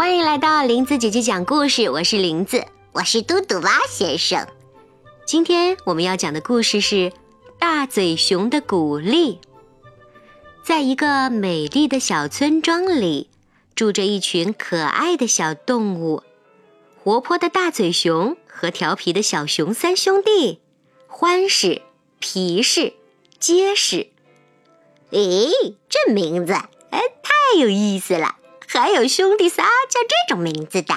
欢迎来到林子姐姐讲故事，我是林子，我是嘟嘟蛙先生。今天我们要讲的故事是《大嘴熊的鼓励》。在一个美丽的小村庄里，住着一群可爱的小动物：活泼的大嘴熊和调皮的小熊三兄弟，欢实、皮实、结实。咦，这名字哎，太有意思了！还有兄弟仨叫这种名字的，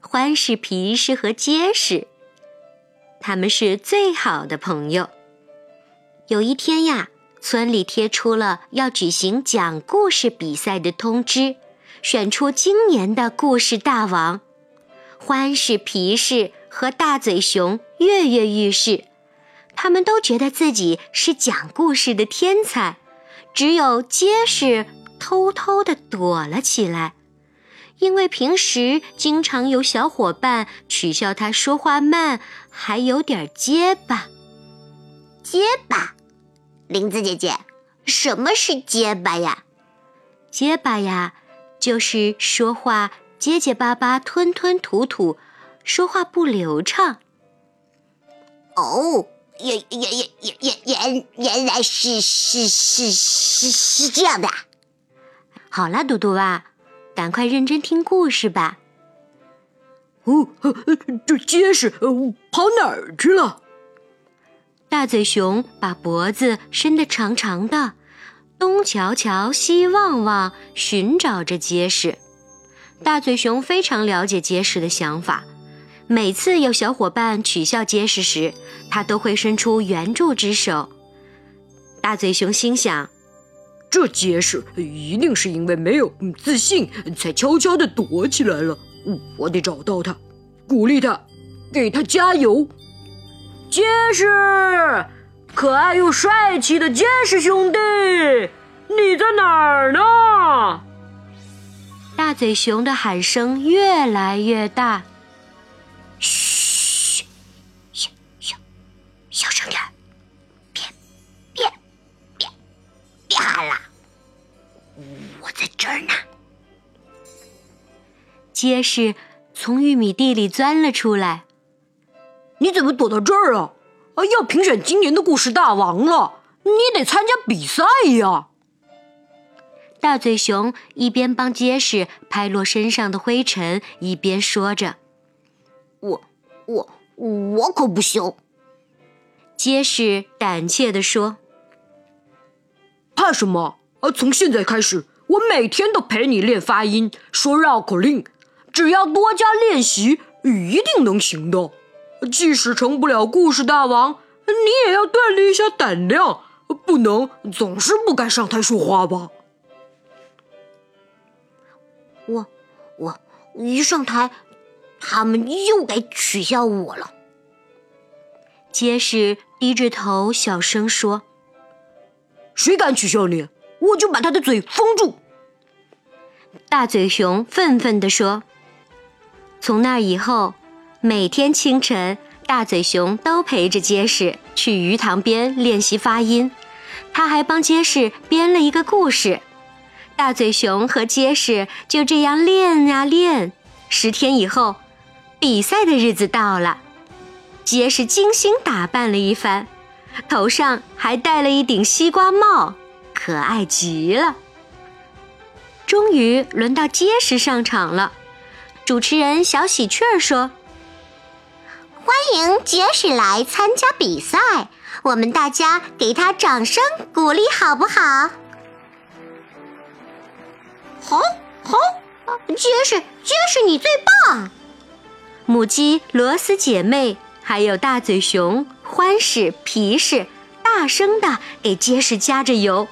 欢是、皮实和结实，他们是最好的朋友。有一天呀，村里贴出了要举行讲故事比赛的通知，选出今年的故事大王。欢是、皮实和大嘴熊跃跃欲试，他们都觉得自己是讲故事的天才，只有结实。偷偷地躲了起来，因为平时经常有小伙伴取笑他说话慢，还有点结巴。结巴，林子姐姐，什么是结巴呀？结巴呀，就是说话结结巴巴、吞吞吐吐，说话不流畅。哦，原原原原原原原来是是是是是这样的。好啦，嘟嘟蛙，赶快认真听故事吧。哦，这结实，跑哪儿去了？大嘴熊把脖子伸得长长的，东瞧瞧，西望望，寻找着结实。大嘴熊非常了解结实的想法，每次有小伙伴取笑结实时，他都会伸出援助之手。大嘴熊心想。这结实一定是因为没有自信，才悄悄地躲起来了。我得找到他，鼓励他，给他加油。结实，可爱又帅气的结实兄弟，你在哪儿呢？大嘴熊的喊声越来越大。嘘，结实从玉米地里钻了出来。你怎么躲到这儿啊？啊，要评选今年的故事大王了，你得参加比赛呀！大嘴熊一边帮结实拍落身上的灰尘，一边说着：“我、我、我可不行。”结实胆怯地说：“怕什么？啊，从现在开始，我每天都陪你练发音，说绕口令。”只要多加练习，一定能行的。即使成不了故事大王，你也要锻炼一下胆量，不能总是不敢上台说话吧？我我一上台，他们又该取笑我了。结实低着头小声说：“谁敢取笑你，我就把他的嘴封住。”大嘴熊愤愤地说。从那以后，每天清晨，大嘴熊都陪着结实去鱼塘边练习发音。他还帮结实编了一个故事。大嘴熊和结实就这样练呀练。十天以后，比赛的日子到了。结实精心打扮了一番，头上还戴了一顶西瓜帽，可爱极了。终于轮到结实上场了。主持人小喜鹊儿说：“欢迎结实来参加比赛，我们大家给他掌声鼓励，好不好？”“好，好，结实，结实，你最棒！”母鸡、螺丝姐妹，还有大嘴熊、欢实、皮实，大声的给结实加着油。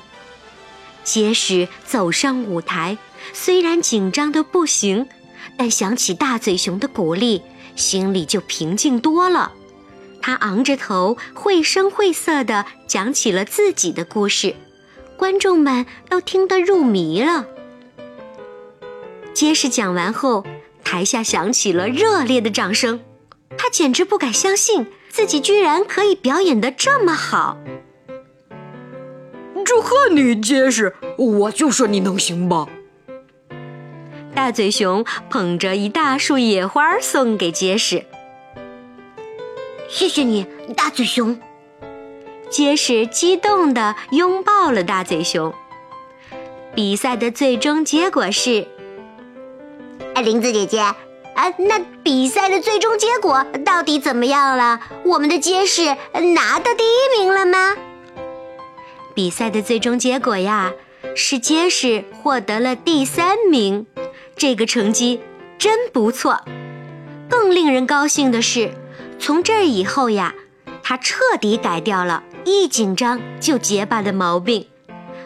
结实走上舞台，虽然紧张的不行。但想起大嘴熊的鼓励，心里就平静多了。他昂着头，绘声绘色地讲起了自己的故事，观众们都听得入迷了。结实讲完后，台下响起了热烈的掌声。他简直不敢相信自己居然可以表演得这么好。祝贺你，结实！我就说你能行吧。大嘴熊捧着一大束野花送给结实。谢谢你，大嘴熊。结实激动地拥抱了大嘴熊。比赛的最终结果是，哎，林子姐姐，啊，那比赛的最终结果到底怎么样了？我们的结实拿到第一名了吗？比赛的最终结果呀，是结实获得了第三名，这个成绩真不错。更令人高兴的是，从这以后呀，他彻底改掉了一紧张就结巴的毛病。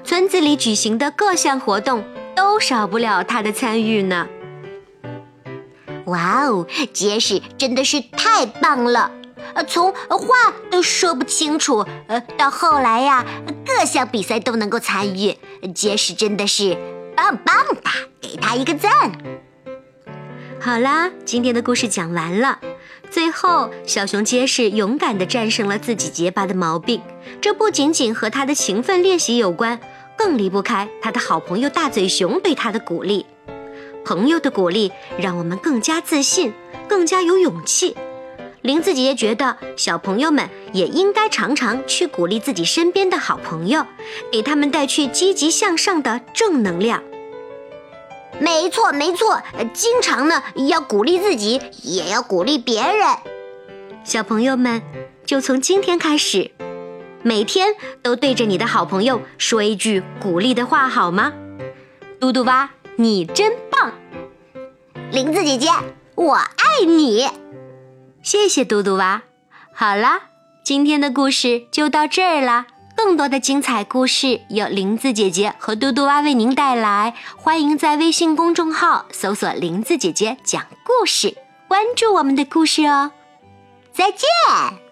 村子里举行的各项活动都少不了他的参与呢。哇哦，结实真的是太棒了！呃，从话都说不清楚，呃，到后来呀，各项比赛都能够参与，杰士真的是棒棒哒，给他一个赞。好啦，今天的故事讲完了。最后，小熊结实勇敢地战胜了自己结巴的毛病，这不仅仅和他的勤奋练习有关，更离不开他的好朋友大嘴熊对他的鼓励。朋友的鼓励让我们更加自信，更加有勇气。林子姐姐觉得，小朋友们也应该常常去鼓励自己身边的好朋友，给他们带去积极向上的正能量。没错，没错，经常呢要鼓励自己，也要鼓励别人。小朋友们，就从今天开始，每天都对着你的好朋友说一句鼓励的话，好吗？嘟嘟蛙，你真棒！林子姐姐，我爱你。谢谢嘟嘟蛙。好啦，今天的故事就到这儿啦。更多的精彩故事由林子姐姐和嘟嘟蛙为您带来，欢迎在微信公众号搜索“林子姐姐讲故事”，关注我们的故事哦。再见。